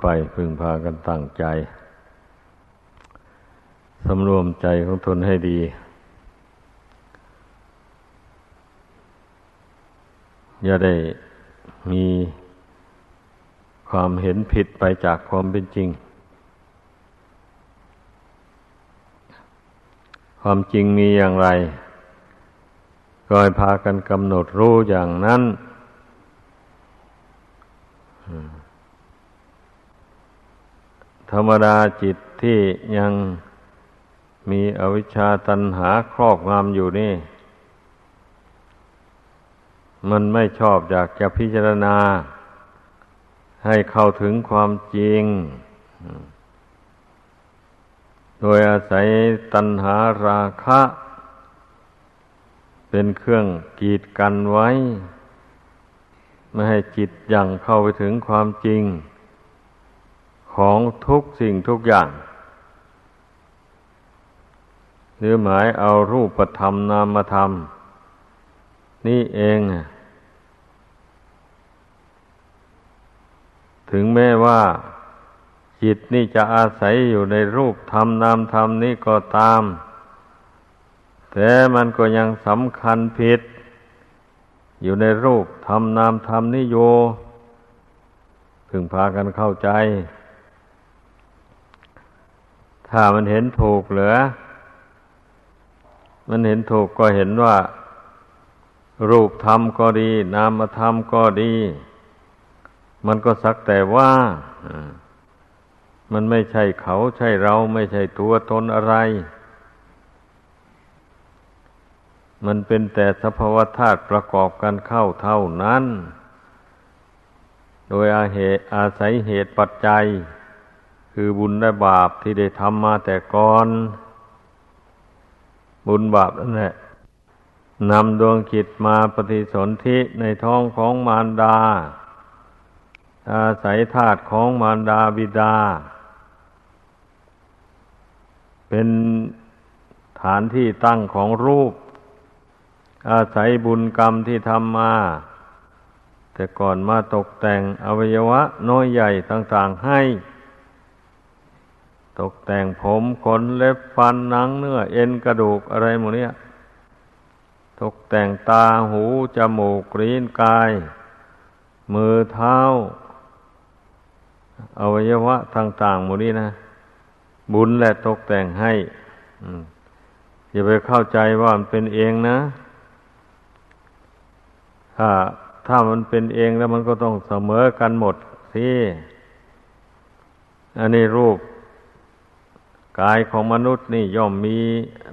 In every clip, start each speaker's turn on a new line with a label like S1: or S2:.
S1: ไปพึงพากันตั้งใจ สำรวมใจของตนให้ดี อย่าได้มีความเห็นผิดไปจากความเป็นจริง ความจริงมีอย่างไร ก็ให้พากันกำหนดรู้อย่างนั้น ธรรมดาจิตที่ยังมีอวิชชาตันหาครอบงำอยู่นี่ มันไม่ชอบอยากจะพิจารณา ให้เข้าถึงความจริง โดยอาศัยตัณหาราคะ เป็นเครื่องกีดกันไว้ ไม่ให้จิตยังเข้าไปถึงความจริง ของทุกสิ่งทุกอย่าง หรือหมายเอารูปธรรมนามธรรม นี่เอง ถึงแม้ว่า จิตนี่จะอาศัยอยู่ในรูปธรรมนามธรรมนี่ก็ตาม แต่มันก็ยังสำคัญผิด อยู่ในรูปธรรมนามธรรมนี่โยพึงพากันเข้าใจ ถ้ามันเห็นถูกเหลือ มันเห็นถูกก็เห็นว่า รูปธรรมก็ดี นามธรรมก็ดี มันก็สักแต่ว่ามันไม่ใช่เขาใช่เราไม่ใช่ตัวตนอะไร มันเป็นแต่สภาวธาตุประกอบกันเข้าเท่านั้น โดยอาเหตุอาศัยเหตุปัจจัย คือบุญและบาปที่ได้ทำมาแต่ก่อน บุญบาปนั่นแหละนำดวงจิตมาปฏิสนธิในท้องของมารดา อาศัยธาตุของมารดาบิดา เป็นฐานที่ตั้งของรูป อาศัยบุญกรรมที่ทำมา แต่ก่อนมาตกแต่งอวัยวะน้อยใหญ่ต่างๆให้ ตกแต่งผมขนเล็บฟันหนังเนื้อ เอ็นกระดูกอะไรหมดเนี้ยตกแต่งตาหูจมูกรีนกาย มือเท้าอวัยวะต่างๆหมดนี้นะ บุญและตกแต่งให้อย่าไปเข้าใจว่ามันเป็นเองนะ ถ้าถ้ามันเป็นเองแล้วมันก็ต้องเสมอกันหมดสิอันนี้รูป กายของมนุษย์นี่ย่อมมี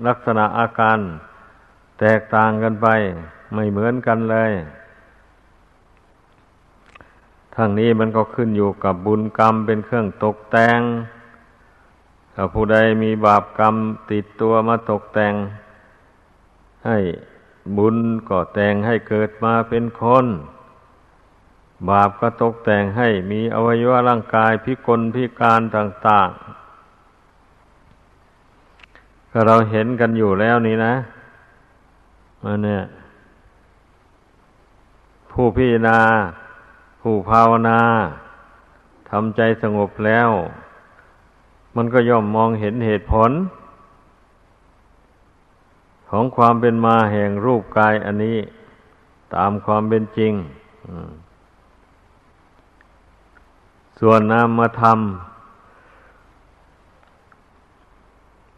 S1: ลักษณะอาการ แตกต่างกันไป ไม่เหมือนกันเลย ทั้งนี้มันก็ขึ้นอยู่กับบุญกรรมเป็นเครื่องตกแต่งถ้าผู้ใดมีบาปกรรมติดตัวมาตกแต่ง ให้บุญก็แต่งให้เกิดมาเป็นคน บาปก็ตกแต่งให้มีอวัยวะร่างกายพิกลพิการต่าง ๆ ก็เราเห็นกันอยู่แล้วนี่นะมันเนี่ย ผู้พิจารณา ผู้ภาวนาทำใจสงบแล้ว มันก็ย่อมมองเห็นเหตุผล ของความเป็นมาแห่งรูปกายอันนี้ ตามความเป็นจริงส่วนนามธรรม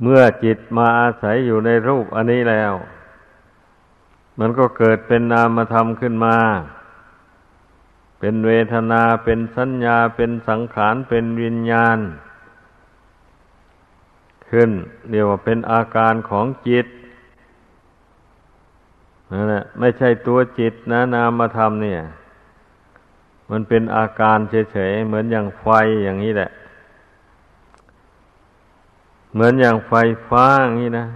S1: เมื่อจิตมาอาศัยอยู่ในรูปอันนี้แล้ว มันก็เกิดเป็นนามธรรมขึ้นมา เป็นเวทนา เป็นสัญญา เป็นสังขาร เป็นวิญญาณ ขึ้นเรียกว่าเป็นอาการของจิตนั่นแหละไม่ใช่ตัวจิตนะนามธรรมเนี่ย มันเป็นอาการเฉยๆเหมือนอย่างไฟอย่างนี้แหละ เหมือนอย่างไฟฟ้าอย่างนี้นะ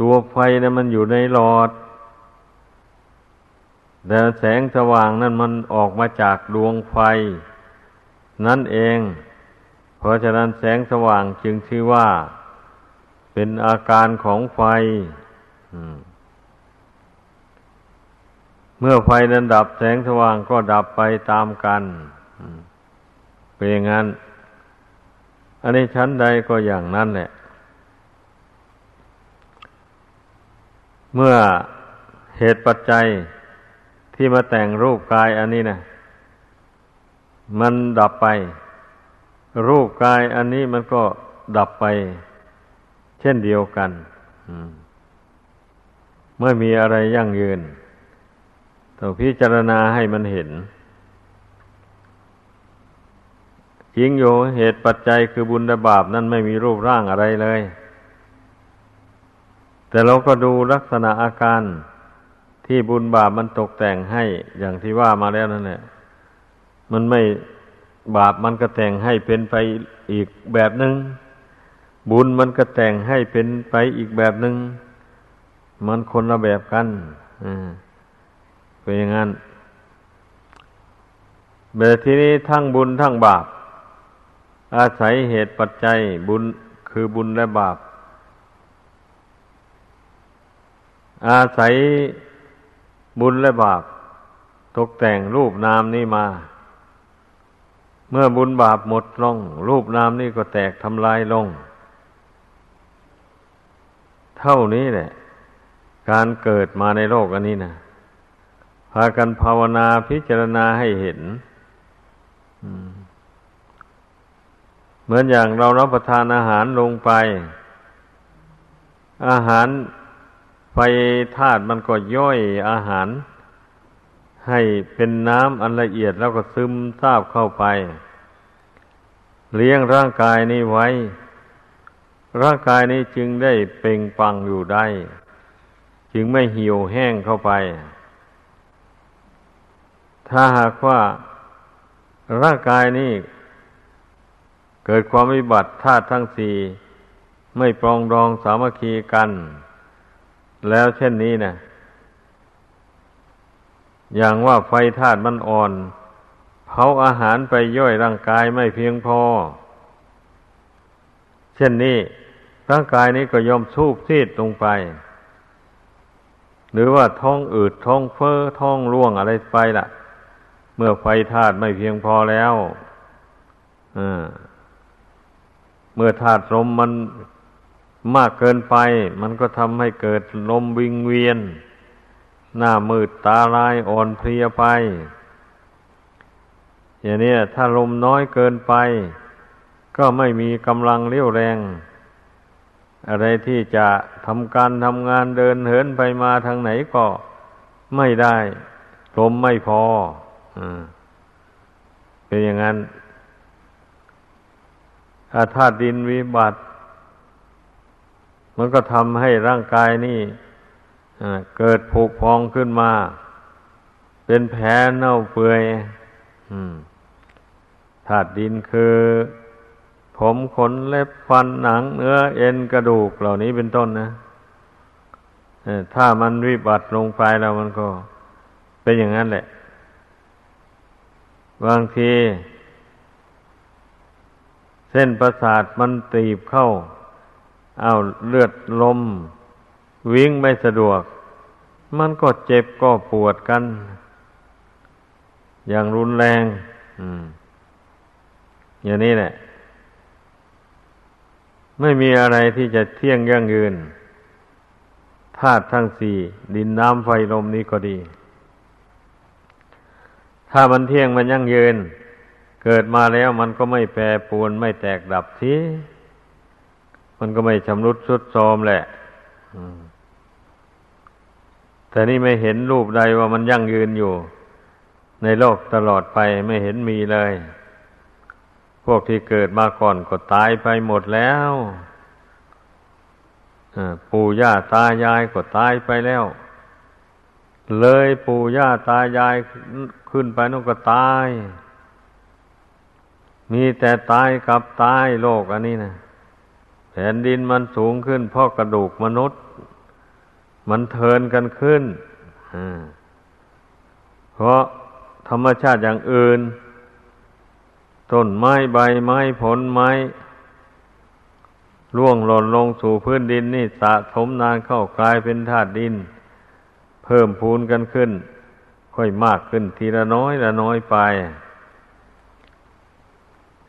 S1: ตัวไฟนะมันอยู่ในหลอด แต่แสงสว่างนั้นมันออกมาจากดวงไฟ นั่นเอง เพราะฉะนั้นแสงสว่างจึงชื่อว่า เป็นอาการของไฟเมื่อไฟนั้นดับแสงสว่างก็ดับไปตามกัน เป็นอย่างนั้น อันนี้ชั้นใดก็อย่างนั้นแหละ เมื่อเหตุปัจจัยที่มาแต่งรูปกายอันนี้นะมันดับไป รูปกายอันนี้มันก็ดับไป เช่นเดียวกันเมื่อมีอะไรยั่งยืนต้องพิจารณาให้มันเห็น จริงอยู่เหตุปัจจัยคือบุญและบาปนั้นไม่มีรูปร่างอะไรเลย แต่เราก็ดูลักษณะอาการที่บุญบาปมันตกแต่งให้อย่างที่ว่ามาแล้วนั่นแหละมันไม่บาปมันก็แต่งให้เป็นไปอีกแบบหนึง่งบุญมันก็แต่งให้เป็นไปอีกแบบหนึง่งมันคนละแบบกันอ่าเป็นอย่างนั้นแบบที่นี้ทั้งบุญทั้งบาป อาศัยเหตุปัจจัยบุญคือบุญและบาป อาศัยบุญและบาป ตกแต่งรูปนามนี้มา เมื่อบุญบาปหมดลง รูปนามนี้ก็แตกทำลายลง เท่านี้แหละ การเกิดมาในโลกอันนี้นะพากันภาวนาพิจารณาให้เห็น เหมือนอย่างเรารับประทานอาหารลงไป อาหารไฟธาตุมันก็ย่อยอาหาร ให้เป็นน้ำอันละเอียดแล้วก็ซึมซาบเข้าไป เลี้ยงร่างกายนี้ไว้ ร่างกายนี้จึงได้เป่งปังอยู่ได้ จึงไม่เหี่ยวแห้งเข้าไป ถ้าหากว่าร่างกายนี้ เกิดความวิบัติธาตุทั้งสี่ไม่ปรองดองสามัคคีกัน แล้วเช่นนี้นะอย่างว่าไฟธาตุมันอ่อนเผาอาหารไปย่อยร่างกายไม่เพียงพอ เช่นนี้ร่างกายนี้ก็ยอมสูบซีดลงไป หรือว่าท้องอืดท้องเฟ้อท้องร่วงอะไรไปละ่ะ เมื่อไฟธาตุไม่เพียงพอแล้วอ่า เมื่อธาตุลมมันมากเกินไป มันก็ทำให้เกิดลมวิงเวียน หน้ามืดตาลายอ่อนเพลียไป อย่างนี้ถ้าลมน้อยเกินไป ก็ไม่มีกำลังเรี่ยวแรง อะไรที่จะทำการทำงานเดินเหินไปมาทางไหนก็ไม่ได้ลมไม่พออเป็นอย่างนั้น อาธาตุดินวิบัติ มันก็ทำให้ร่างกายนี่เกิดผุพองขึ้นมา เป็นแผลเน่าเปื่อยธาตุดินคือ ผมขนเล็บฟันหนังเนื้อเอ็นกระดูกเหล่านี้เป็นต้นนะถ้ามันวิบัติลงไปแล้วมันก็ เป็นอย่างนั้นแหละ บางที ส้นประสาทมันตีบเข้า เอาเลือดลม วิ่งไม่สะดวก มันก็เจ็บก็ปวดกัน อย่างรุนแรง อย่างนี้แหละ ไม่มีอะไรที่จะเที่ยงยั่งยืนธาตุทั้งสี่ ดินน้ำไฟลมนี้ก็ดี ถ้ามันเที่ยงมันยั่งยืน เกิดมาแล้วมันก็ไม่แปรปวนไม่แตกดับทีมันก็ไม่ชำรุดสุดโทรมแหละแต่นี่ไม่เห็นรูปใดว่ามันยั่งยืนอยู่ ในโลกตลอดไปไม่เห็นมีเลย พวกที่เกิดมาก่อนก็ตายไปหมดแล้วปู่ย่าตายายก็ตายไปแล้ว เลยปู่ย่าตายายขึ้นไปนู่นก็ตาย มีแต่ตายกับตายโลกอันนี้นะแผ่นดินมันสูงขึ้นเพราะกระดูกมนุษย์ มันเทินกันขึ้นเพราะธรรมชาติอย่างอื่น ต้นไม้ใบไม้ผลไม้ร่วงหล่นลงสู่พื้นดินนี่สะสมนานเข้ากลายเป็นธาตุดิน เพิ่มพูนกันขึ้น ค่อยมากขึ้นทีละน้อยละน้อยไป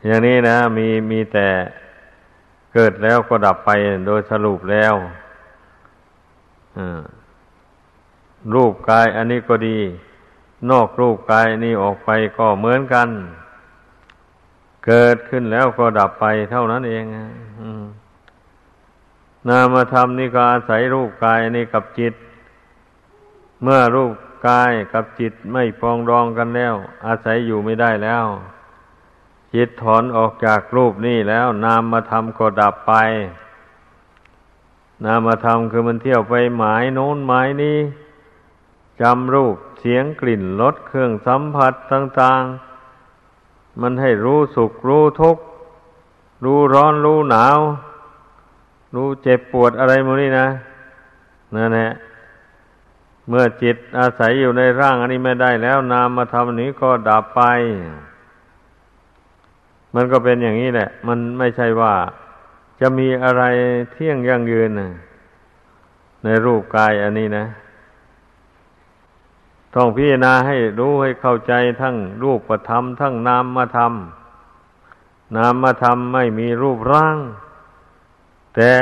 S1: อย่างนี้นะ มีมีแต่เกิดแล้วก็ดับไปโดยสรุปแล้วรูปกายอันนี้ก็ดี นอกรูปกายนี้ออกไปก็เหมือนกัน เกิดขึ้นแล้วก็ดับไปเท่านั้นเองนามธรรมนี่ก็อาศัยรูปกายนี่กับจิต เมื่อรูปกายกับจิตไม่ปองรองกันแล้ว อาศัยอยู่ไม่ได้แล้ว จิตถอนออกจากรูปนี่แล้วนามธรรมก็ดับไป นามธรรมคือมันเที่ยวไปหมายโน้นหมายนี้จำรูปเสียงกลิ่นรสเครื่องสัมผัสต่างๆ มันให้รู้สุขรู้ทุกข์รู้ร้อนรู้หนาว รู้เจ็บปวดอะไรมูนี่นะนั่นแหละเมื่อจิตอาศัยอยู่ในร่างอันนี้ไม่ได้แล้วนามมาทำนี้ก็ดับไป มันก็เป็นอย่างนี้แหละ มันไม่ใช่ว่าจะมีอะไรเที่ยงยั่งยืนในรูปกายอันนี้นะ ต้องพิจารณาให้รู้ให้เข้าใจทั้งรูปธรรม ทั้งนามธรรม นามธรรมไม่มีรูปร่าง แต่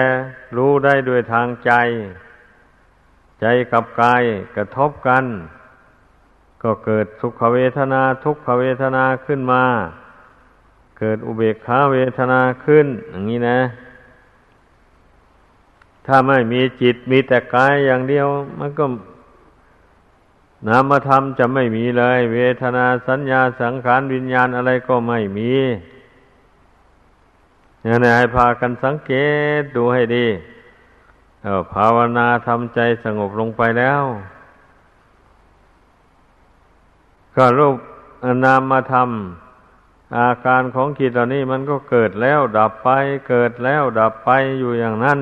S1: รู้ได้ด้วยทางใจ ใจกับกายกระทบกัน ก็เกิดสุขเวทนาทุกขเวทนาขึ้นมา เกิดอุเบกขาเวทนาขึ้น อย่างนี้นะ ถ้าไม่มีจิตมีแต่กายอย่างเดียว มันก็นามธรรมจะไม่มีเลย เวทนาสัญญาสังขารวิญญาณอะไรก็ไม่มีนี่นให้พากันสังเกตดูให้ดีเออภาวนาทำใจสงบลงไปแล้ว ก็รูปนามมา อาการของจิตเหล่านี้มันก็เกิดแล้วดับไป เกิดแล้วดับไปอยู่อย่างนั้น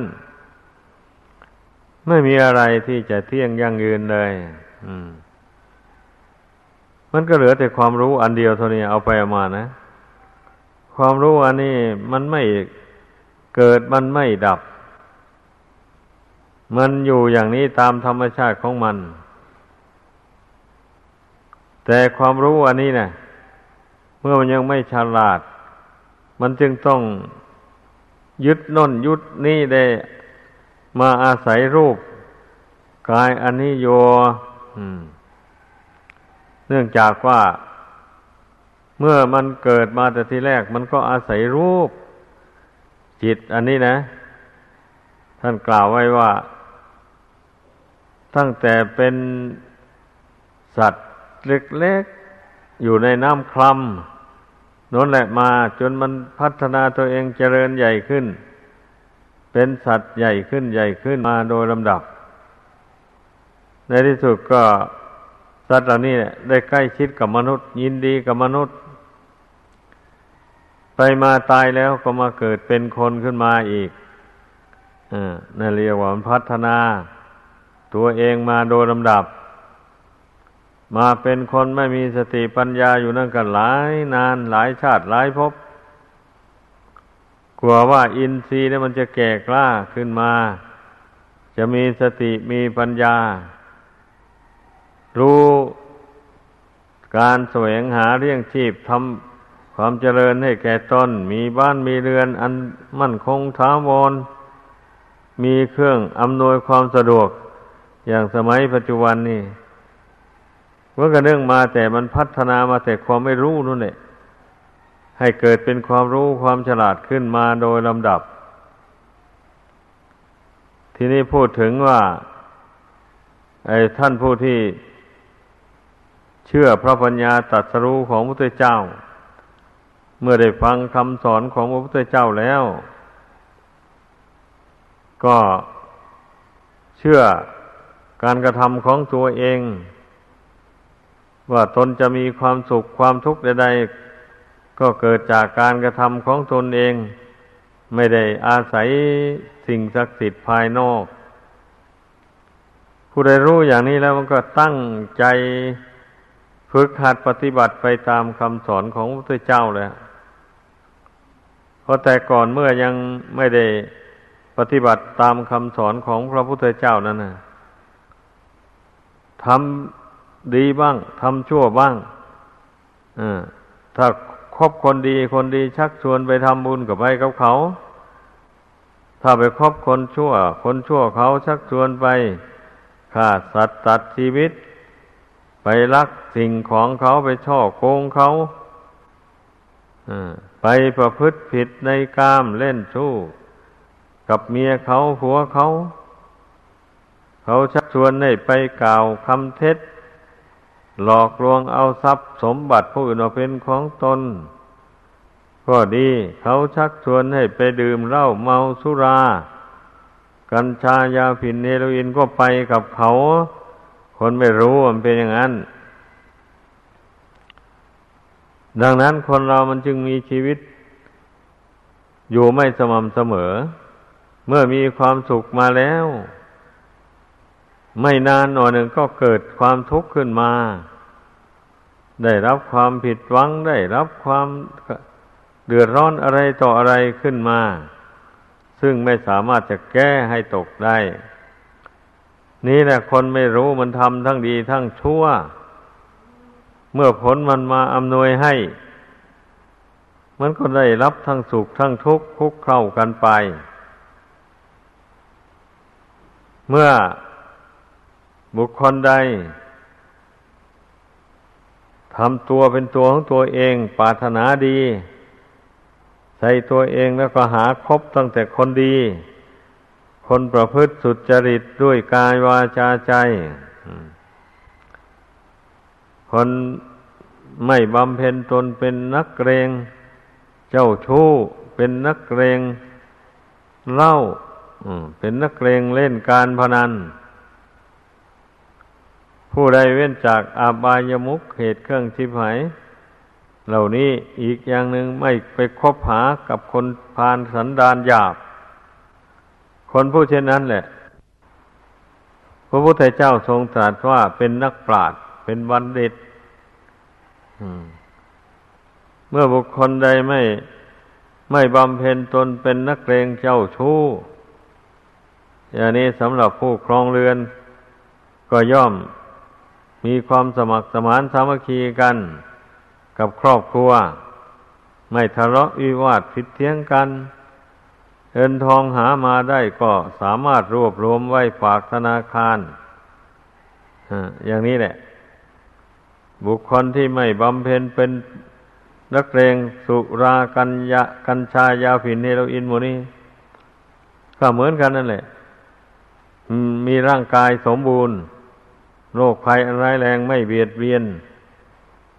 S1: ไม่มีอะไรที่จะเที่ยงยั่งยืนเลยมมันก็เหลือแต่ความรู้อันเดียวเท่านี้เอาไปเอามานะ ความรู้อันนี้มันไม่เกิดมันไม่ดับ มันอยู่อย่างนี้ตามธรรมชาติของมัน แต่ความรู้อันนี้เนะ เมื่อมันยังไม่ฉลาด มันจึงต้องยึดน้นยึดนี่ได้มาอาศัยรูปกายอันนี้โยเนื่องจากว่า เมื่อมันเกิดมาแต่ทีแรก มันก็อาศัยรูป จิตอันนี้นะ ท่านกล่าวไว้ว่า ตั้งแต่เป็นสัตว์เล็กๆ อยู่ในน้ำคลำ นั่นแหละมาจนมันพัฒนาตัวเองเจริญใหญ่ขึ้น เป็นสัตว์ใหญ่ขึ้นใหญ่ขึ้นมาโดยลำดับ ในที่สุดก็สัตว์เหล่านี้ได้ใกล้ชิดกับมนุษย์ ยินดีกับมนุษย์ ไปมาตายแล้วก็มาเกิดเป็นคนขึ้นมาอีกอนั่นเรียกว่ามันพัฒนา ตัวเองมาโดยลำดับ มาเป็นคนไม่มีสติปัญญาอยู่นั่นกันหลายนานหลายชาติหลายภพกลัวว่าอินทรีย์นี่มันจะแก่กล้าขึ้นมา จะมีสติมีปัญญา รู้การแสวงหาเรื่องชีพทำความเจริญให้แก่ตนมีบ้านมีเรือนอันมั่นคงท้าวรมีเครื่องอำนวยความสะดวกอย่างสมัยปัจจุบันนี่ ว่ากันเรื่องมาแต่มันพัฒนามาแต่ความไม่รู้นู่นแหละให้เกิดเป็นความรู้ความฉลาดขึ้นมาโดยลำดับ ทีนี้พูดถึงว่า ไอ้ท่านผู้ที่ เชื่อพระปัญญาตรัสรู้ของพระพุทธเจ้า เมื่อได้ฟังคำสอนของพระพุทธเจ้าแล้ว ก็เชื่อการกระทำของตัวเอง ว่าตนจะมีความสุขความทุกข์ใดๆก็เกิดจากการกระทำของตนเอง ไม่ได้อาศัยสิ่งศักดิ์สิทธิ์ภายนอก ผู้ใดรู้อย่างนี้แล้วมันก็ตั้งใจฝึกหัดปฏิบัติไปตามคำสอนของพระพุทธเจ้าเลยเพราะแต่ก่อนเมื่อยังไม่ได้ปฏิบัติตามคำสอนของพระพุทธเจ้านั้นนะทำ ดีบ้างทำชั่วบ้างถ้าคบคนดีคนดีชักชวนไปทำบุญกับไปกับเขา ถ้าไปคบคนชั่ว คนชั่วเขาชักชวนไปฆ่าสัตว์ตัดชีวิต ไปลักสิ่งของเขาไปช่อโกงเขาไปประพฤติผิดในกามเล่นชู้ กับเมียเขาผัวเขา เขาชักชวนให้ไปกล่าวคำเท็จ หลอกลวงเอาทรัพย์สมบัติผู้อื่นเป็นของตน ก็ดีเขาชักชวนให้ไปดื่มเหล้าเมาสุรา กัญชายาผินเฮโรอีนก็ไปกับเขา คนไม่รู้มันเป็นอย่างนั้น ดังนั้นคนเรามันจึงมีชีวิต อยู่ไม่สม่ำเสมอ เมื่อมีความสุขมาแล้ว ไม่นานหน่อยหนึ่งก็เกิดความทุกข์ขึ้นมา ได้รับความผิดหวังได้รับความเดือดร้อนอะไรต่ออะไรขึ้นมา ซึ่งไม่สามารถจะแก้ให้ตกได้ นี่แหละคนไม่รู้มันทำทั้งดีทั้งชั่ว เมื่อผลมันมาอำนวยให้ มันก็ได้รับทั้งสุขทั้งทุกข์คุกเข้ากันไป เมื่อ บุคคลใดทำตัวเป็นตัวของตัวเองปรารถนาดี ใส่ตัวเองแล้วก็หาคบตั้งแต่คนดี คนประพฤติสุจริตด้วยกายวาจาใจ คนไม่บำเพ็ญตนเป็นนักเรง เจ้าชู้เป็นนักเรงเล่าเป็นนักเลงเล่นการพนัน ผู้ใดเว้นจากอาบายมุขเหตุเครื่องทิพหายเหล่านี้อีกอย่างหนึ่งไม่ไปคบหากับคนพานสันดานหยาบ คนผู้เช่นนั้นแหละ พระพุทธเจ้าทรงตรัสว่าเป็นนักปราชญ์เป็นบัณฑิตเมื่อบุคคลใดไม่ไม่บำเพ็ญตนเป็นนักเลงเจ้าชู้ อย่างนี้สำหรับผู้ครองเรือน ก็ย่อม มีความสมัครสมานสามัคคีกันกับครอบครัว ไม่ทะเลาะวิวาทผิดเทียงกันเงินทองหามาได้ก็สามารถรวบรวมไว้ฝากธนาคารอย่างนี้แหละ บุคคลที่ไม่บำเพ็ญเป็นนักเรงสุรากัญญากัญชายาผินเฮโรอีนโมนี้ก็เหมือนกันนั่นแหละมีร่างกายสมบูรณ์ โรคภัยอันร้ายแรงไม่เบียดเบียน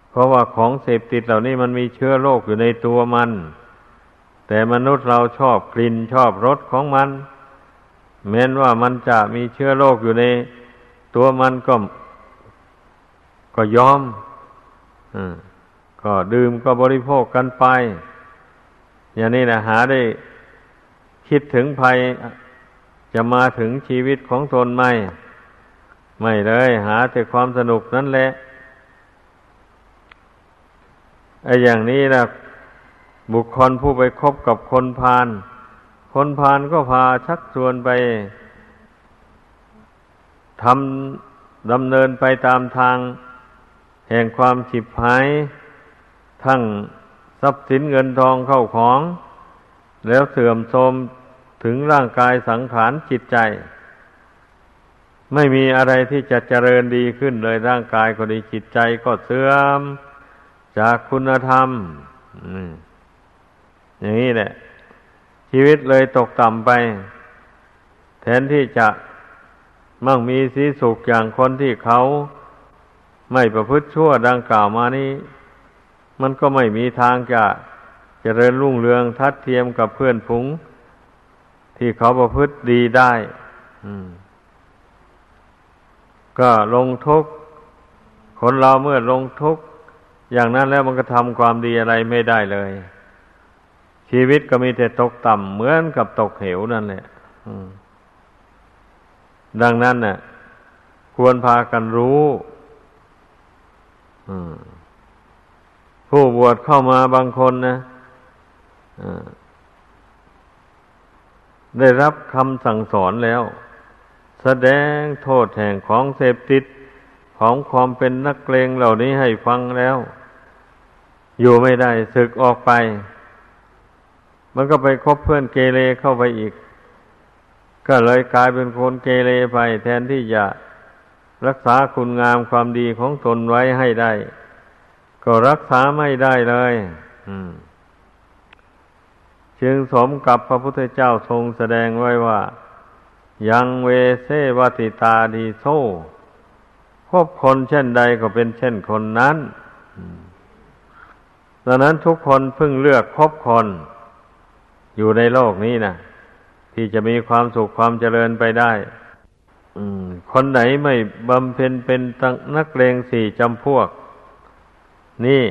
S1: เพราะว่าของเสพติดเหล่านี้มันมีเชื้อโรคอยู่ในตัวมัน แต่มนุษย์เราชอบกลิ่นชอบรสของมัน แม้นว่ามันจะมีเชื้อโรคอยู่ในตัวมันก็ก็ยอมอก็ดื่มก็บริโภคกันไป อย่างนี้นะหาได้คิดถึงภัยจะมาถึงชีวิตของตนไหม ไม่เลย หาแต่ความสนุกนั่นแหละไอ้อย่างนี้นะบุคคลผู้ไปคบกับคนพาลคนพาลก็พาชักชวนไปทำดำเนินไปตามทาง แห่งความฉิบหาย ทั้งทรัพย์สินเงินทองเข้าของ แล้วเสื่อมโทรมถึงร่างกายสังขารจิตใจ ไม่มีอะไรที่จะเจริญดีขึ้นเลยร่างกายก็ดีจิตใจก็เสื่อม จากคุณธรรมอย่างนี้แหละ ชีวิตเลยตกต่ำไป แทนที่จะมั่งมีสีสุขอย่างคนที่เขาไม่ประพฤติชั่วดังกล่าวมานี้ มันก็ไม่มีทางจะเจริญรุ่งเรืองทัดเทียมกับเพื่อนผุง ที่เขาประพฤติดีได้ ก็ลงทุกข์คนเราเมื่อลงทุกข์อย่างนั้นแล้วมันก็ทำความดีอะไรไม่ได้เลย ชีวิตก็มีแต่ตกต่ำเหมือนกับตกเหวนั่นแหละดังนั้นน่ะ ควรพากันรู้ผู้บวชเข้ามาบางคนนะได้รับคำสั่งสอนแล้ว แสดงโทษแห่งของเสพติดของความเป็นนักเลงเหล่านี้ให้ฟังแล้ว อยู่ไม่ได้ศึกออกไป มันก็ไปคบเพื่อนเกเรเข้าไปอีก ก็เลยกลายเป็นคนเกเรไป แทนที่จะรักษาคุณงามความดีของตนไว้ให้ได้ ก็รักษาไม่ได้เลยจึงสมกับพระพุทธเจ้าทรงแสดงไว้ว่า ยังเวเซวติตาดีโซพบคนเช่นใดก็เป็นเช่นคนนั้นดังนั้นทุกคนพึ่งเลือกคบคน อยู่ในโลกนี้นะที่จะมีความสุขความเจริญไปได้คนไหนไม่บำเพ็ญเป็นตังนักเลงสี่จำพวก นี่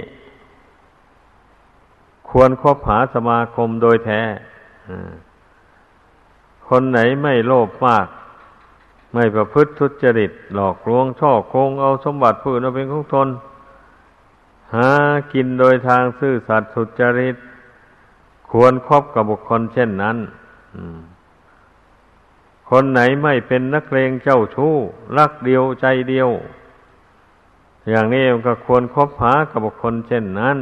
S1: ควรคบหาสมาคมโดยแท้ คนไหนไม่โลภมาก ไม่ประพฤติทุจริต หลอกลวงช่อโกงเอาสมบัติผู้อื่นมาเป็นของตนหากินโดยทางซื่อสัตย์สุจริต ควรครบกับบุคคลเช่นนั้นคนไหนไม่เป็นนักเลงเจ้าชู้ รักเดียวใจเดียว อย่างนี้ก็ควรคบหากับบุคคลเช่นนั้น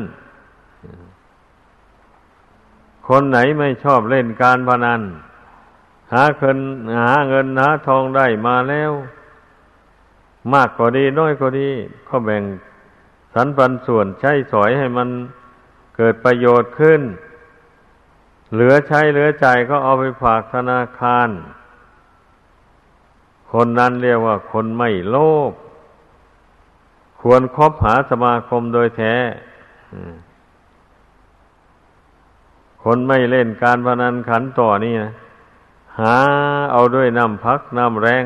S1: คนไหนไม่ชอบเล่นการพนัน หาเงินหาเงินหาทองได้มาแล้ว มากก็ดีน้อยก็ดีก็แบ่งสรรปันส่วนใช้สอยให้มันเกิดประโยชน์ขึ้น เหลือใช้เหลือใจก็เอาไปฝากธนาคาร คนนั้นเรียกว่าคนไม่โลภควรครบหาสมาคมโดยแท้คนไม่เล่นการพนันขันต่อนี่นะ หาเอาด้วยน้ำพักน้ำแรง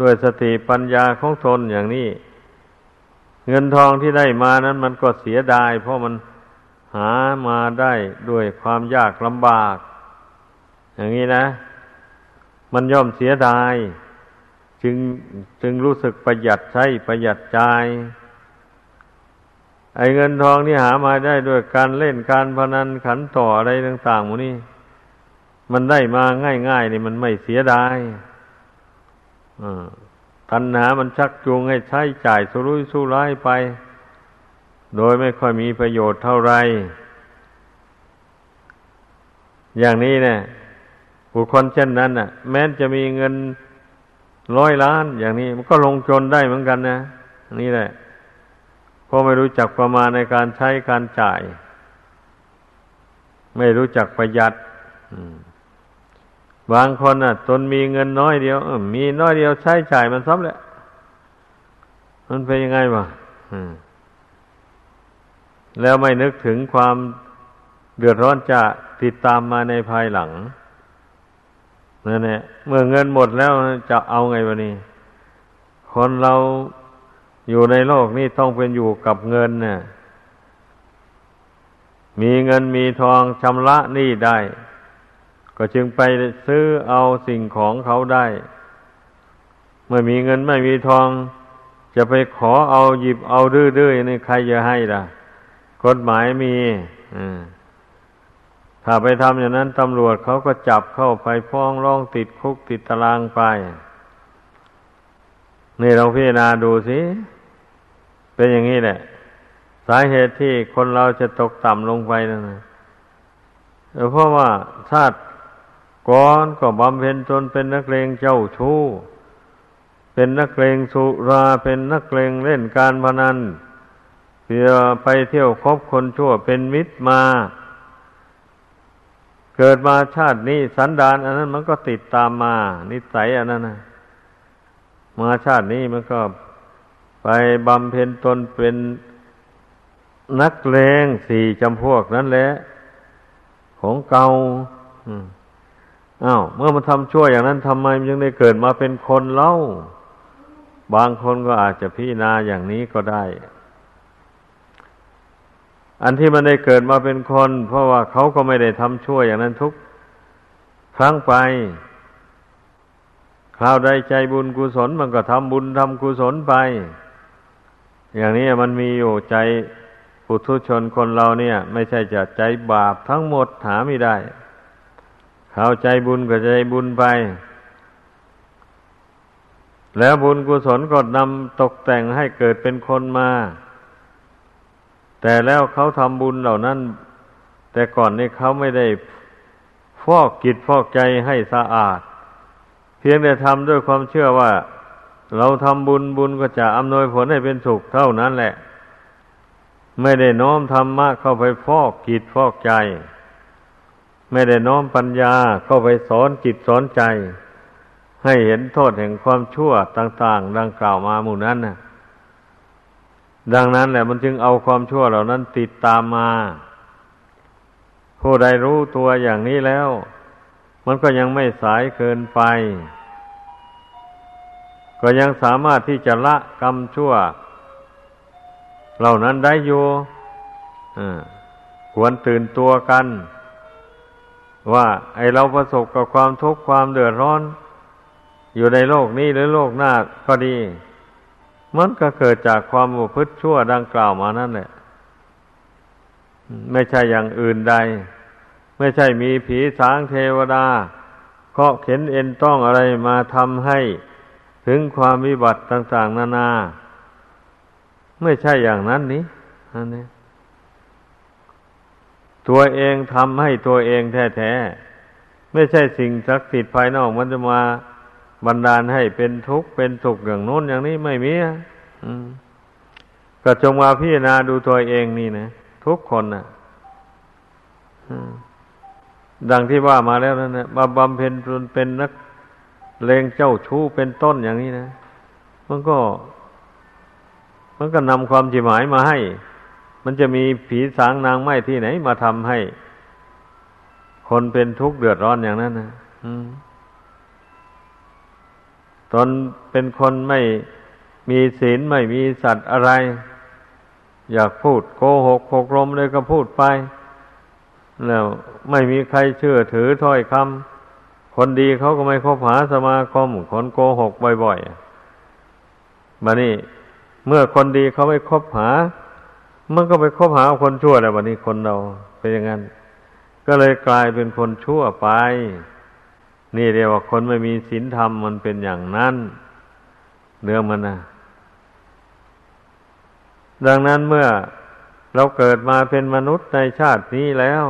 S1: ด้วยสติปัญญาของตนอย่างนี้ เงินทองที่ได้มานั้นมันก็เสียดาย เพราะมันหามาได้ด้วยความยากลำบาก อย่างนี้นะ มันย่อมเสียดาย จึงจึงรู้สึกประหยัดใช้ประหยัดใจไอ้เงินทองที่หามาได้ด้วยการเล่นการพนันขันต่ออะไรต่างๆหมดนี่ มันได้มาง่ายๆนี่มันไม่เสียดายอ่าตัณหามันชักจูงให้ใช้จ่ายสุรุ่ยสุร่ายไป โดยไม่ค่อยมีประโยชน์เท่าไร อย่างนี้เนี่ยบุคคลเช่นนั้นน่ะ แม้จะมีเงินร้อยล้าน อย่างนี้ มันก็ลงจนได้เหมือนกันนะนี่แหละเพราะไม่รู้จักประมาณในการใช้การจ่าย ไม่รู้จักประหยัด อืม บางคนน่ะ ตนมีเงินน้อยเดียวมีน้อยเดียวใช้จ่ายมันซ้ำแหละมันเป็นยังไงวะแล้วไม่นึกถึงความเดือดร้อนจะติดตามมาในภายหลังนั่นแหละเมื่อเงินหมดแล้วจะเอาไงวะนี่คนเราอยู่ในโลกนี้ต้องเป็นอยู่กับเงินเนี่ยมีเงินมีทองชำระหนี้ได้ ก็จึงไปซื้อเอาสิ่งของเขาได้ เมื่อมีเงินไม่มีทอง จะไปขอเอาหยิบเอาดื้อๆนี่ใครจะให้ล่ะกฎหมายมีถ้าไปทำอย่างนั้นตำรวจเขาก็จับเข้าไปฟ้องร้องติดคุกติดตารางไปนี่เราพิจารณาดูสิเป็นอย่างนี้แหละ สาเหตุที่คนเราจะตกต่ำลงไปนั่นนะเพราะว่าชาติ ก่อนก็บำเพ็ญตนเป็นนักเลงเจ้าชู้ เป็นนักเลงสุราเป็นนักเลงเล่นการพนันเพื่อไปเที่ยวคบคนชั่วเป็นมิตรมา เกิดมาชาตินี้สันดานอันนั้นมันก็ติดตามมา นิสัยอันนั้นนะมาชาตินี้มันก็ไปบำเพ็ญตนเป็นนักเลงสี่จำพวกนั้นแหละของเก่าอืม อ้าวเมื่อมันทำชั่วอย่างนั้นทำไมมันยังได้เกิดมาเป็นคนเล่า บางคนก็อาจจะพิจารณาอย่างนี้ก็ได้ อันที่มันได้เกิดมาเป็นคน เพราะว่าเขาก็ไม่ได้ทำชั่วอย่างนั้นทุกครั้งไปคราวใดใจบุญกุศลมันก็ทำบุญทำกุศลไป อย่างนี้มันมีอยู่ใจปุถุชนคนเราเนี่ย ไม่ใช่จะใจบาปทั้งหมดหาไม่ได้ เขาใจบุญก็ใจบุญไป แล้วบุญกุศลก็นำตกแต่งให้เกิดเป็นคนมา แต่แล้วเขาทำบุญเหล่านั้น แต่ก่อนนี้เขาไม่ได้ฟอกกิจฟอกใจให้สะอาด เพียงแต่ทำด้วยความเชื่อว่า เราทำบุญบุญก็จะอำนวยผลให้เป็นสุขเท่านั้นแหละ ไม่ได้น้อมธรรมะเข้าไปฟอกกิจฟอกใจ ไม่ได้น้อมปัญญาเข้าไปสอนจิตสอนใจ ให้เห็นโทษแห่งความชั่วต่าง ๆ ดังกล่าวมาหมู่นั้นนะดังนั้นแหละมันจึงเอาความชั่วเหล่านั้นติดตามมา ผู้ใดรู้ตัวอย่างนี้แล้ว มันก็ยังไม่สายเกินไป ก็ยังสามารถที่จะละกรรมชั่ว เหล่านั้นได้อยู่ควรตื่นตัวกัน ว่าไอเราประสบกับความทุกข์ความเดือดร้อน อยู่ในโลกนี้หรือโลกหน้าก็ดี มันก็เกิดจากความอุพฤติชั่วดังกล่าวมานั่นแหละ ไม่ใช่อย่างอื่นใด ไม่ใช่มีผีสางเทวดาเคาะเข็นเอ็นต้องอะไรมาทำให้ถึงความวิบัติต่าง ๆ นานา ไม่ใช่อย่างนั้นนี้อันนี้ ตัวเองทำให้ตัวเองแท้ๆไม่ใช่สิ่งศักดิ์สิทธิ์ภายนอกมันจะมาบันดาลให้เป็นทุกข์เป็นสุขอย่างโน้นอย่างนี้ไม่มีก็จงมาพิจารณาดูตัวเองนี่นะทุกคนนะดังที่ว่ามาแล้วนั่นนะมาบำเพ็ญจนเป็นนักเลงเจ้าชู้เป็นต้นอย่างนี้นะ มันก็ มันก็นำความจิหมายมาให้ มันจะมีผีสางนางไม้ที่ไหนมาทำให้ คนเป็นทุกข์เดือดร้อนอย่างนั้นนะอืมตนเป็นคนไม่มีศีลไม่มีสัตว์อะไร อยากพูดโกหกหกลมเลยก็พูดไป แล้วไม่มีใครเชื่อถือถ้อยคำคนดีเขาก็ไม่คบหาสมาคม คนโกหกบ่อยๆมานี่เมื่อคนดีเขาไม่คบหา มันก็ไปคบหาคนชั่วแล้ววันนี้คนเราเป็นอย่างนั้น ก็เลยกลายเป็นคนชั่วไป นี่เรียกว่าคนไม่มีศีลธรรมมันเป็นอย่างนั้นเรื่องมันนะดังนั้นเมื่อเราเกิดมาเป็นมนุษย์ในชาตินี้แล้ว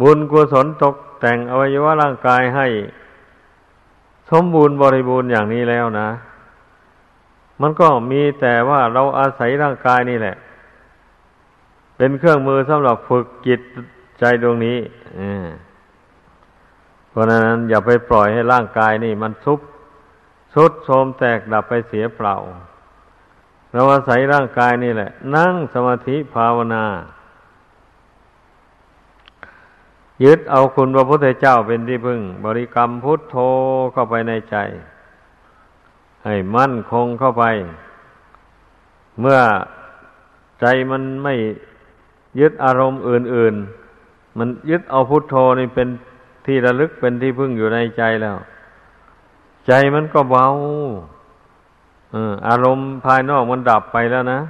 S1: บุญกุศลตกแต่งอวัยวะร่างกายให้ สมบูรณ์บริบูรณ์อย่างนี้แล้วนะ มันก็มีแต่ว่าเราอาศัยร่างกายนี่แหละ เป็นเครื่องมือสำหรับฝึกจิตใจดวงนี้อืมพราะนั้นอย่าไปปล่อยให้ร่างกายนี่ มันซุบสุดโทมแตกดับไปเสียเปล่า เราอาศัยร่างกายนี่แหละ นั่งสมาธิภาวนา ยึดเอาคุณพระพุทธเจ้าเป็นที่พึ่ง บริกรรมพุทโธเข้าไปในใจ ให้มั่นคงเข้าไป เมื่อใจมันไม่ยึดอารมณ์อื่น ๆ มันยึดเอาพุทโธนี่เป็นที่ระลึกเป็นที่พึ่งอยู่ในใจแล้ว ใจมันก็เบาอารมณ์ภายนอกมันดับไปแล้วนะ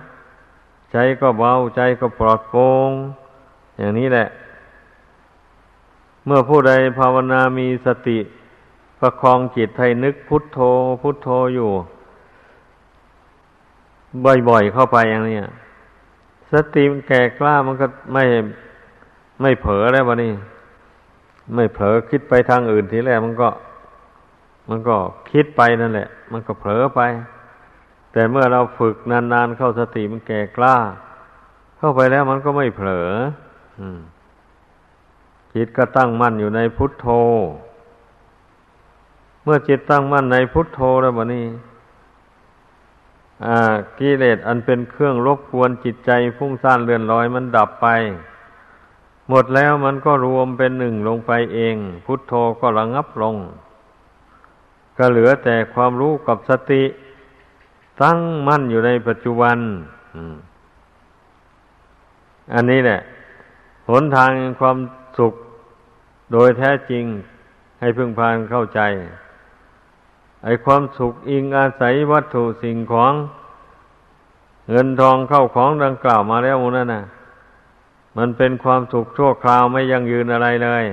S1: ใจก็เบาใจก็ปลอดโปร่งอย่างนี้แหละ เมื่อผู้ใดภาวนามีสติ ประคองจิตให้นึกพุทโธ พุทโธอยู่ บ่อยๆเข้าไปอย่างนี้สติมันแก่กล้ามันก็ไม่ไม่เผลอแล้ววะนี่ไม่เผลอคิดไปทางอื่นทีแรกมันก็ มันก็คิดไปนั่นแหละ มันก็เผลอไป แต่เมื่อเราฝึกนานๆเข้าสติมันแก่กล้า เข้าไปแล้วมันก็ไม่เผลอจิตก็ตั้งมั่นอยู่ในพุทโธ เมื่อจิตตั้งมั่นในพุทโธแล้วบนี้กิเลสอันเป็นเครื่องรบกวนจิตใจฟุ้งซ่านเลื่อนลอยมันดับไป หมดแล้วมันก็รวมเป็นหนึ่งลงไปเอง พุทโธก็ระงับลง ก็เหลือแต่ความรู้กับสติ ตั้งมั่นอยู่ในปัจจุบันอันนี้แหละ หนทางความสุขโดยแท้จริงให้พึงพานเข้าใจ ไอ้ความสุขอิงอาศัยวัตถุสิ่งของ เงินทองเข้าของดังกล่าวมาแล้วนั่นน่ะ มันเป็นความสุขชั่วคราวไม่ยั่งยืนอะไรเลย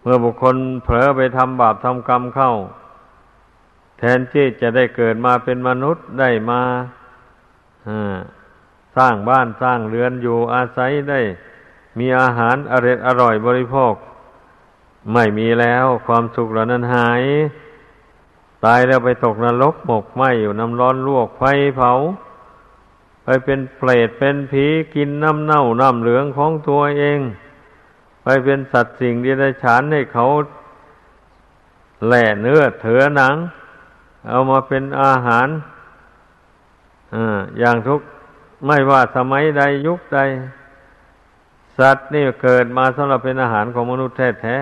S1: เมื่อบุคคลเผลอไปทำบาปทำกรรมเข้า แทนที่จะได้เกิดมาเป็นมนุษย์ได้มาสร้างบ้านสร้างเรือนอยู่อาศัยได้ มีอาหารอร่อยอร่อยบริโภค ไม่มีแล้วความสุขเหล่านั้นหาย ตายแล้วไปตกนรกหมกไหมอยู่น้ำร้อนลวกไฟเผา ไปเป็นเปรตเป็นผีกินน้ำเน่าน้ำเหลืองของตัวเอง ไปเป็นสัตว์สิ่งที่ได้ฉานให้เขาแหล่เนื้อเถือหนัง เอามาเป็นอาหารออย่างทุกไม่ว่าสมัยใดยุคใด สัตว์นี่เกิดมาสำหรับเป็นอาหารของมนุษย์แท้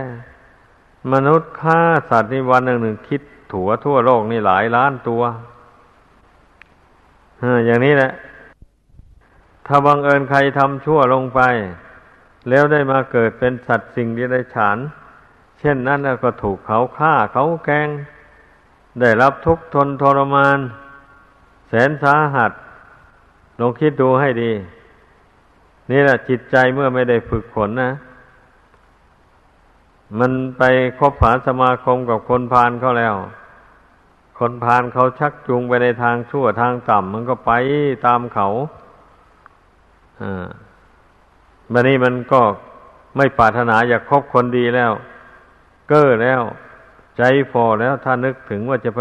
S1: ๆมนุษย์ฆ่าสัตว์ในวันหนึ่งหนึ่งคิด ถั่วทั่วโลกนี่หลายล้านตัวอย่างนี้แหละ ถ้าบังเอิญใครทำชั่วลงไป แล้วได้มาเกิดเป็นสัตว์สิ่งที่ได้ฉาน เช่นนั้นแล้วก็ถูกเขาฆ่าเขาแกง ได้รับทุกข์ทนทรมาน แสนสาหัส ลองคิดดูให้ดี นี่แหละจิตใจเมื่อไม่ได้ฝึกฝนนะ มันไปคบหาสมาคมกับคนพาลเขาแล้ว คนพาลเขาชักจูงไปในทางชั่วทางต่ำมันก็ไปตามเขาอ่าบันนี้มันก็ไม่ปรารถนาอยากคบคนดีแล้ว เก้อแล้ว ใจฟอแล้วถ้านึกถึงว่าจะไป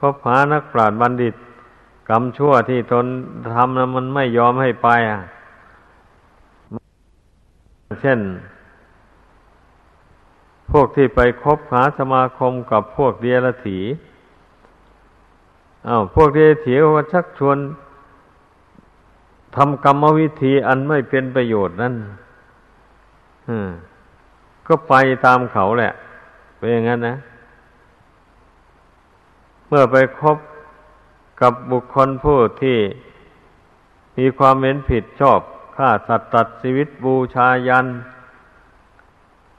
S1: คบหานักปราชญ์บัณฑิตกรรมชั่วที่ตนทำนะมันไม่ยอมให้ไปอะ เช่น พวกที่ไปคบหาสมาคมกับพวกเดียรถี อา้าวพวกเดียรถีก็ชักชวนทำกรรมวิธีอันไม่เป็นประโยชน์นั่นก็ไปตามเขาแหละเป็นอย่างนั้นนะ เมื่อไปคบกับบุคคลผู้ที่มีความเห็นผิดชอบฆ่าสัตว์ตัดชีวิตบูชายัน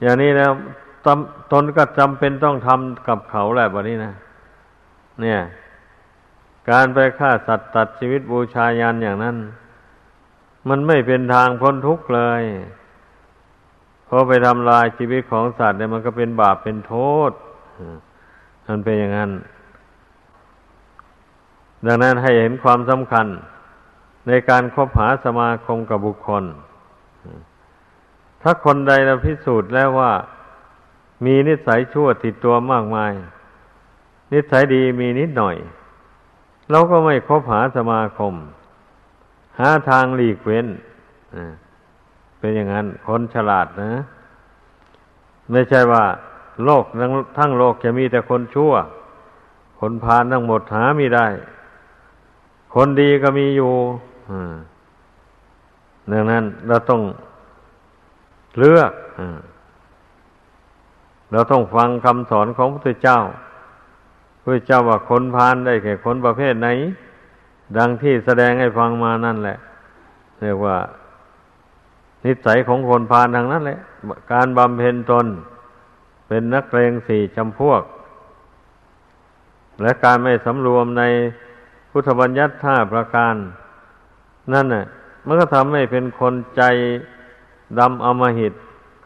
S1: อย่างนี้แล้วตตนก็จำเป็นต้องทำกับเขาแหละแบบนี้นะ เนี่ย การไปฆ่าสัตว์ตัดชีวิตบูชายันอย่างนั้น มันไม่เป็นทางพ้นทุกข์เลยพอไปทำลายชีวิตของสัตว์เนี่ยมันก็เป็นบาปเป็นโทษมันเป็นอย่างนั้น ดังนั้นให้เห็นความสำคัญ ในการคบหาสมาคมกับบุคคล ถ้าคนใดเราพิสูจน์แล้วว่า มีนิสัยชั่วติดตัวมากมาย นิสัยดีมีนิดหน่อย เราก็ไม่คบหาสมาคม หาทางหลีกเว้นเป็นอย่างนั้น คนฉลาดนะ ไม่ใช่ว่า โลกทั้งโลกจะมีแต่คนชั่ว คนพาลทั้งหมดหาไม่ได้ คนดีก็มีอยู่ดังนั้นเราต้องเลือก เราต้องฟังคำสอนของพระพุทธเจ้า พระเจ้าว่าคนพานได้แก่คนประเภทไหน ดังที่แสดงให้ฟังมานั่นแหละ เรียกว่า นิสัยของคนพานทางนั้นแหละ การบำเพ็ญตน เป็นนักเลงสี่จำพวก และการไม่สำรวมในพุทธบัญญัติห้าประการ นั่นน่ะมันก็ทำให้เป็นคนใจดำอมหิต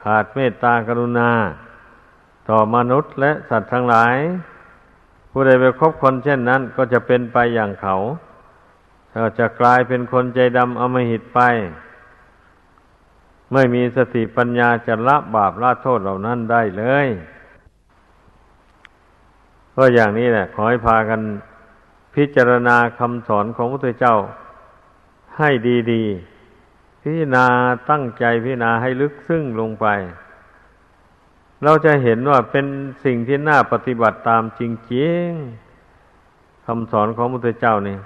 S1: ขาดเมตตากรุณา ต่อมนุษย์และสัตว์ทั้งหลาย ผู้ใดไปคบคนเช่นนั้น ก็จะเป็นไปอย่างเขาก็จะกลายเป็นคนใจดำอมหิตไป ไม่มีสติปัญญาจะละบาปละโทษเหล่านั้นได้เลยก็อย่างนี้แหละ ขอให้พากันพิจารณาคำสอนของพระพุทธเจ้าให้ดี ๆ พิจารณาตั้งใจพิจารณาให้ลึกซึ้งลงไป เราจะเห็นว่าเป็นสิ่งที่น่าปฏิบัติตามจริงๆคำสอนของพระพุทธเจ้านี่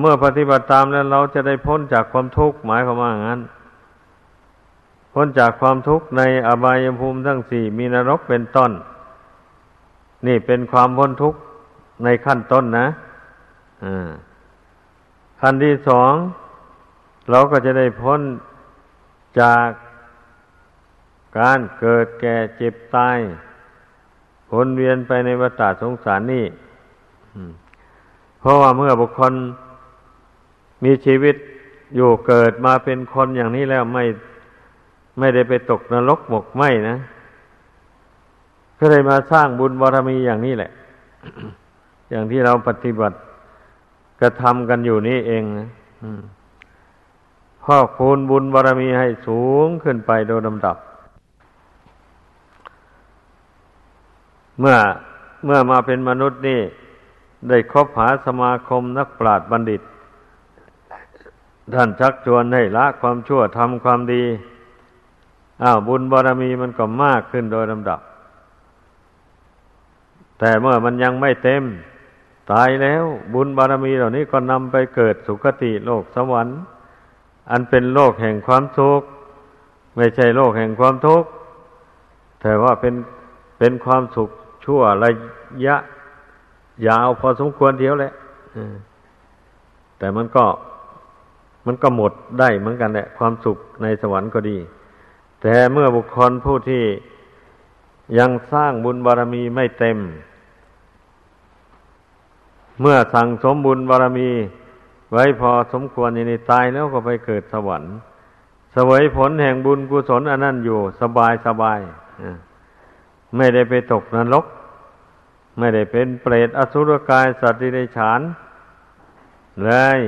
S1: เมื่อปฏิบัติตามแล้วเราจะได้พ้นจากความทุกข์หมายความว่างั้น พ้นจากความทุกข์ในอบายภูมิทั้งสี่มีนรกเป็นต้น นี่เป็นความพ้นทุกข์ในขั้นต้นนะขั้นที่สองเราก็จะได้พ้นจาก การเกิดแก่เจ็บตายวนเวียนไปในวัฏสงสารนี่เพราะว่าเมื่อบุคคลมีชีวิตอยู่เกิดมาเป็นคนอย่างนี้แล้วไม่ไม่ได้ไปตกนรกหมกไหมนะ ก็เลยมาสร้างบุญบารมีอย่างนี้แหละ อย่างที่เราปฏิบัติกระทำกันอยู่นี่เองนะพ่อคูณบุญบารมีให้สูงขึ้นไปโดยลำดับ เมื่อเมื่อมาเป็นมนุษย์นี่ ได้คบหาสมาคมนักปราชญ์บัณฑิต ท่านชักชวนให้ละความชั่วทำความดีอ้าวบุญบารมีมันก็มากขึ้นโดยลำดับ แต่เมื่อมันยังไม่เต็ม ตายแล้วบุญบารมีเหล่านี้ก็นำไปเกิดสุคติโลกสวรรค์ อันเป็นโลกแห่งความทุกข์ไม่ใช่โลกแห่งความทุกข์แต่ว่าเป็นเป็นความสุข ชั่วระยะ ยาวพอสมควรเดียวแหละแต่มันก็มันก็หมดได้เหมือนกันแหละ ความสุขในสวรรค์ก็ดี แต่เมื่อบุคคลผู้ที่ยังสร้างบุญบารมีไม่เต็ม เมื่อสั่งสมบุญบารมี ไว้พอสมควรในตายแล้วก็ไปเกิดสวรรค์สวยผลแห่งบุญกุศลอันนั้นอยู่สบายสบาย ไม่ได้ไปตกนรก ไม่ได้เป็นเปรตอสุรกายสัตว์ดิเรกชันเลย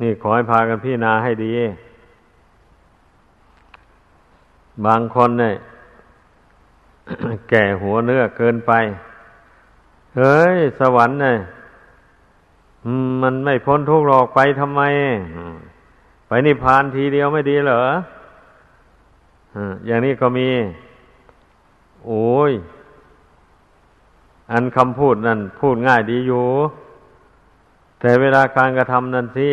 S1: นี่ขอให้พากันพี่นาให้ดี บางคนเนี่ยแก่หัวเนื้อเกินไป เฮ้ย สวรรค์เนี่ยมันไม่พ้นทุกข์หรอกไปทำไม ไปนิพพานทีเดียวไม่ดีเหรออย่างนี้ก็มี โอ้ย อันคำพูดนั่นพูดง่ายดีอยู่ แต่เวลาการกระทำนั่นสิ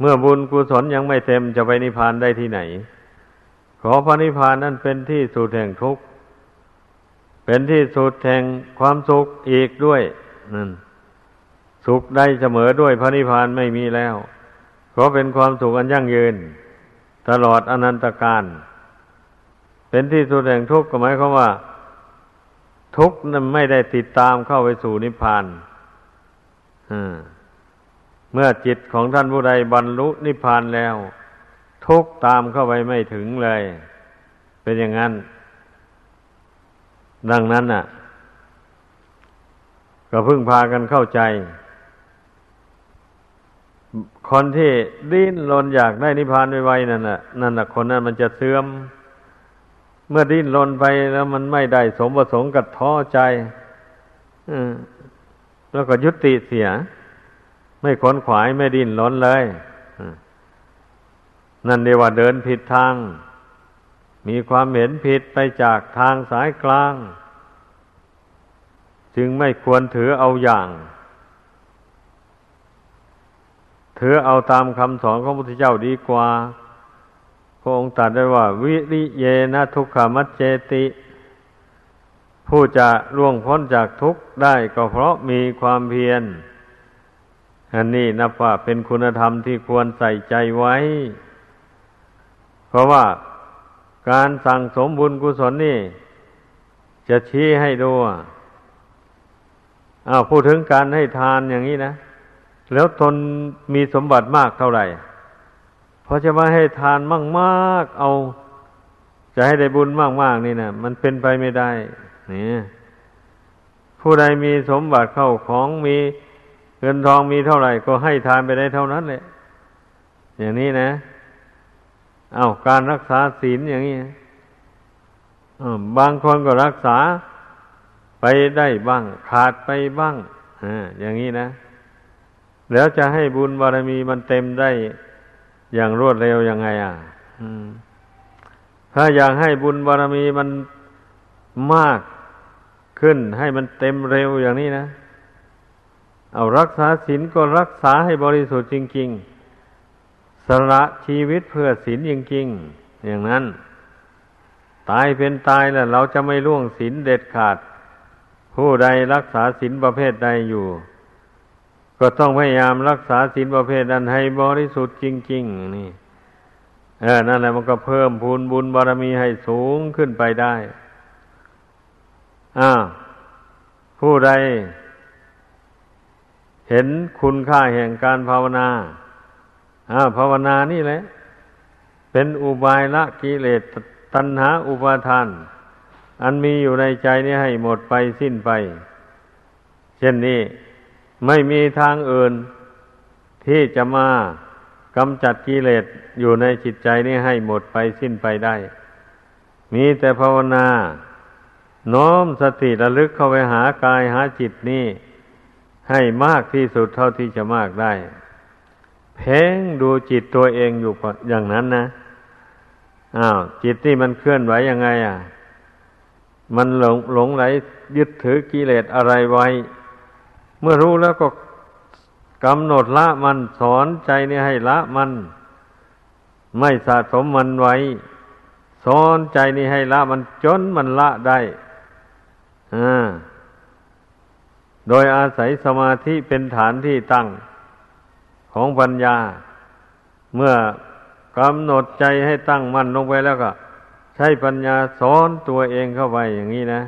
S1: เมื่อบุญกุศลยังไม่เต็มจะไปนิพพานได้ที่ไหน ขอพระนิพพานนั่นเป็นที่สุดแห่งทุกข์ เป็นที่สุดแห่งความสุขอีกด้วยนั่นสุขได้เสมอด้วยพระนิพพานไม่มีแล้ว ขอเป็นความสุขอันยั่งยืน ตลอดอนันตการ เป็นที่สุดแห่งทุกข์ก็หมายความว่า ทุกข์นั้นไม่ได้ติดตามเข้าไปสู่นิพพานเมื่อจิตของท่านผู้ใดบรรลุนิพพานแล้ว ทุกตามเข้าไปไม่ถึงเลย เป็นอย่างนั้น ดังนั้นน่ะ ก็พึ่งพากันเข้าใจคนที่ดิ้นรนอยากได้นิพพานไวๆนั่นน่ะนั่นน่ะคนนั้นมันจะเสื่อม เมื่อดิ้นรนไปแล้วมันไม่ได้สมประสงค์กับท้อใจแล้วก็ยุติเสีย ไม่ขนขวายไม่ดิ้นรนเลยนั่นเรียกว่าเดินผิดทาง มีความเห็นผิดไปจากทางสายกลาง จึงไม่ควรถือเอาอย่าง ถือเอาตามคำสอนของพระพุทธเจ้าดีกว่า ระองค์ตรัสได้ว่า วิริเยนะทุกขามัจเจติ ผู้จะล่วงพ้นจากทุกข์ได้ก็เพราะมีความเพียร อันนี้นับว่าเป็นคุณธรรมที่ควรใส่ใจไว้ เพราะว่าการสั่งสมบุญกุศลนี่ จะชี้ให้ดูอ้าวพูดถึงการให้ทานอย่างนี้นะ แล้วตนมีสมบัติมากเท่าไหร่ พอจะมาให้ทานมั่งมากเอา จะให้ได้บุญมากมากนี่นะมันเป็นไปไม่ได้นี่ผู้ใดมีสมบัติเข้าของมีเงินทองมีเท่าไหร่ ก็ให้ทานไปได้เท่านั้นแหละอย่างนี้นะเอาการรักษาศีลอย่างนี้บางคนก็รักษาไปได้บ้าง ขาดไปบ้างออย่างนี้นะ แล้วจะให้บุญบารมีมันเต็มได้ อย่างรวดเร็วยังไง อะถ้าอยากให้บุญบารมีมันมากขึ้น ให้มันเต็มเร็วอย่างนี้นะ เอารักษาศีลก็รักษาให้บริสุทธิ์จริง ๆ สละชีวิตเพื่อศีลจริง ๆ อย่างนั้น ตายเป็นตายแล้วเราจะไม่ล่วงศีลเด็ดขาด ผู้ใดรักษาศีลประเภทใดอยู่ ก็ต้องพยายามรักษาศีลประเภทนั้นให้บริสุทธิ์จริง ๆ นี่ เออ นั่นแหละมันก็เพิ่มพูนบุญบารมีให้สูงขึ้นไปได้อ่าผู้ใด เห็นคุณค่าแห่งการภาวนาอ่าภาวนานี่แหละ เป็นอุบายละกิเลสตัณหาอุปาทาน อันมีอยู่ในใจนี้ให้หมดไปสิ้นไป เช่นนี้ ไม่มีทางอื่นที่จะมากำจัดกิเลสอยู่ในจิตใจนี้ให้หมดไปสิ้นไปได้ มีแต่ภาวนา น้อมสติระลึกเข้าไปหากายหาจิตนี้ ให้มากที่สุดเท่าที่จะมากได้ เพ่งดูจิตตัวเองอยู่อย่างนั้นนะอ้าวจิตนี่มันเคลื่อนไหวยังไง อะ มันหลงหลงไหลยึดถือกิเลสอะไรไว้ เมื่อรู้แล้วก็กำหนดละมันสอนใจนี่ให้ละมัน ไม่สะสมมันไว้ สอนใจนี่ให้ละมันจนมันละได้อ่าโดยอาศัยสมาธิเป็นฐานที่ตั้งของปัญญา เมื่อกำหนดใจให้ตั้งมั่นลงไปแล้วก็ ใช้ปัญญาสอนตัวเองเข้าไปอย่างนี้นะ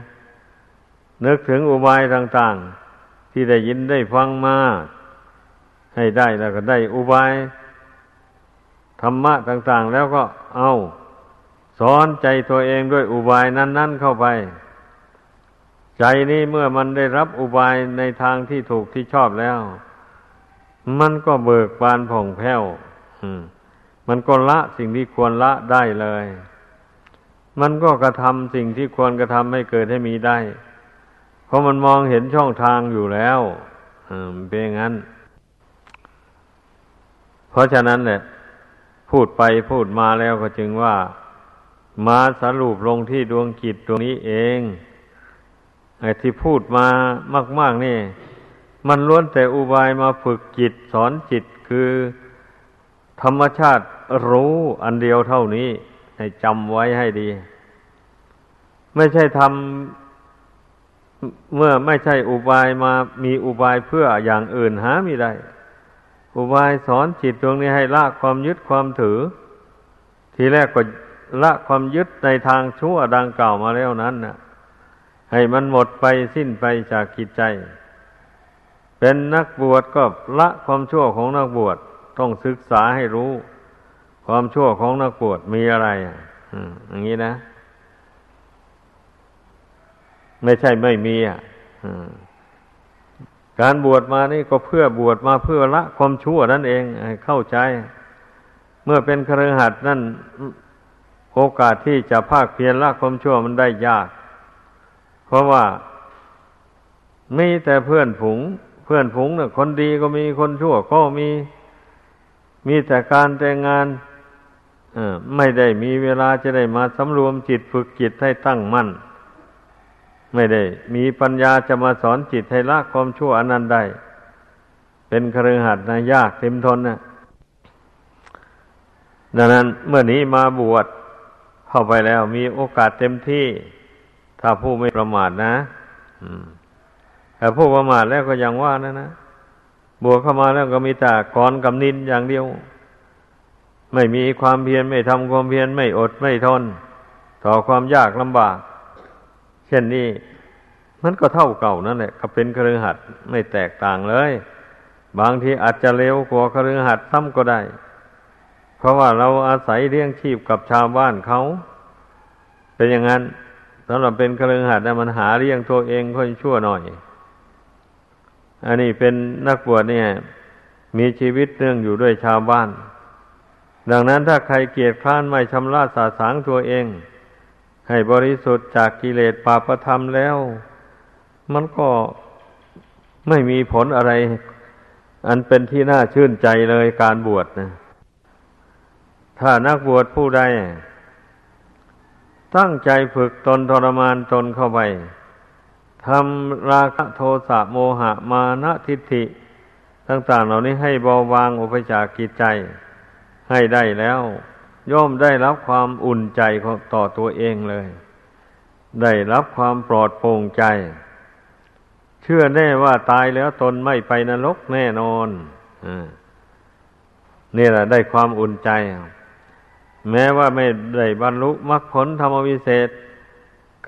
S1: นึกถึงอุบายต่าง ๆ ที่ได้ยินได้ฟังมาให้ได้แล้วก็ได้อุบายธรรมะต่าง ๆ แล้วก็เอาสอนใจตัวเองด้วยอุบายนั้น ๆ เข้าไป ใจนี้เมื่อมันได้รับอุบายในทางที่ถูกที่ชอบแล้ว มันก็เบิกบานผ่องแผ้วมันก็ละสิ่งที่ควรละได้เลย มันก็กระทำสิ่งที่ควรกระทำให้เกิดให้มีได้ เพราะมันมองเห็นช่องทางอยู่แล้วเป็นอย่างนั้น เพราะฉะนั้นเนี่ยพูดไปพูดมาแล้วก็จึงว่า มาสรุปลงที่ดวงกิจดวงนี้เองไอ้ที่พูดมามาก ๆ นี่ มันล้วนแต่อุบายมาฝึกจิตสอนจิตคือ ธรรมชาติรู้อันเดียวเท่านี้ ให้จำไว้ให้ดี ไม่ใช่ทำ เมื่อไม่ใช่อุบายมามีอุบายเพื่ออย่างอื่นหาไม่ได้ อุบายสอนจิตตรงนี้ให้ละความยึดความถือ ทีแรกก็ละความยึดในทางชั่วดังกล่าวมาแล้วนั้นนะ่ะให้มันหมดไปสิ้นไปจากกิจใจ เป็นนักบวชก็ละความชั่วของนักบวชต้องศึกษาให้รู้ ความชั่วของนักบวชมีอะไร อย่างนี้นะ ไม่ใช่ไม่มีอะการบวชมานี่ก็เพื่อบวชมาเพื่อละความชั่วนั่นเองเข้าใจ เมื่อเป็นครือขัดนั่นโอกาสที่จะภาคเพียรละความชั่วมันได้ยาก เพราะว่ามีแต่เพื่อนผงเพื่อนผงเนี่ยคนดีก็มีคนชั่วก็มี มีแต่การแต่งงานไม่ได้มีเวลาจะได้มาสำรวมจิตฝึกจิตให้ตั้งมั่น ไม่ได้ มีปัญญาจะมาสอนจิตให้ละความชั่วอนันต์ได้ เป็นครือหัดนะยากเต็มทนนะดังนั้นเมื่อนี้มาบวชเข้าไปแล้ว มีโอกาสเต็มที่ ถ้าผู้ไม่ประมาทนะแต่ผู้ประมาทแล้วก็ยังว่านะนะบวกเข้ามาแล้วก็มีแต่กรกับนินอย่างเดียว ไม่มีความเพียรไม่ทำความเพียรไม่อดไม่ทน ต่อความยากลำบาก เช่นนี้ มันก็เท่าเก่านั่นแหละก็เป็นเครือหัดไม่แตกต่างเลย บางทีอาจจะเร็วกว่าครือหัดซ้ำก็ได้ เพราะว่าเราอาศัยเลี้ยงชีพกับชาวบ้านเขา เป็นอย่างนั้นสำหรับเป็นเครือหัดนะมันหาเลี้ยงตัวเองค่อยชั่วหน่อย อันนี้เป็นนักบวชเนี่ย มีชีวิตเนื่องอยู่ด้วยชาวบ้าน ดังนั้นถ้าใครเกียจคร้านไม่ชำระสาสางตัวเอง ให้บริสุทธิ์จากกิเลสปาประธรรมแล้ว มันก็ไม่มีผลอะไร อันเป็นที่น่าชื่นใจเลยการบวชนะถ้านักบวชผู้ใดตั้งใจฝึกตนทรมานตนเข้าไปทำราคะโทสะโมหะมานะทิฏฐิ ต่าง ๆ เหล่านี้ให้เบาบางอุปจากกิจใจให้ได้แล้ว ย่อมได้รับความอุ่นใจต่อตัวเองเลย ได้รับความปลอดโปร่งใจ เชื่อแน่ว่าตายแล้วตนไม่ไปนรกแน่นอนอนี่แหละได้ความอุ่นใจ แม้ว่าไม่ได้บรรลุมรรคผลธรรมวิเศษ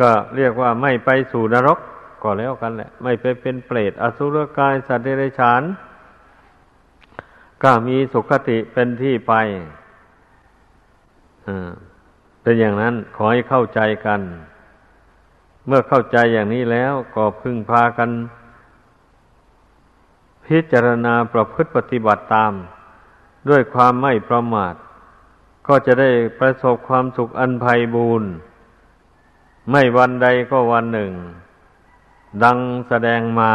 S1: ก็เรียกว่าไม่ไปสู่นรกก็แล้วกันแหละ ไม่ไปเป็นเปรตอสุรกายสัตว์เดรัจฉาน ก็มีสุขติเป็นที่ไป เป็นอย่างนั้นขอให้เข้าใจกัน เมื่อเข้าใจอย่างนี้แล้วก็พึงพากัน พิจารณาประพฤติปฏิบัติตาม ด้วยความไม่ประมาท ก็จะได้ประสบความสุขอันไพ่บูรณ์ไม่วันใดก็วันหนึ่ง ดังแสดงมา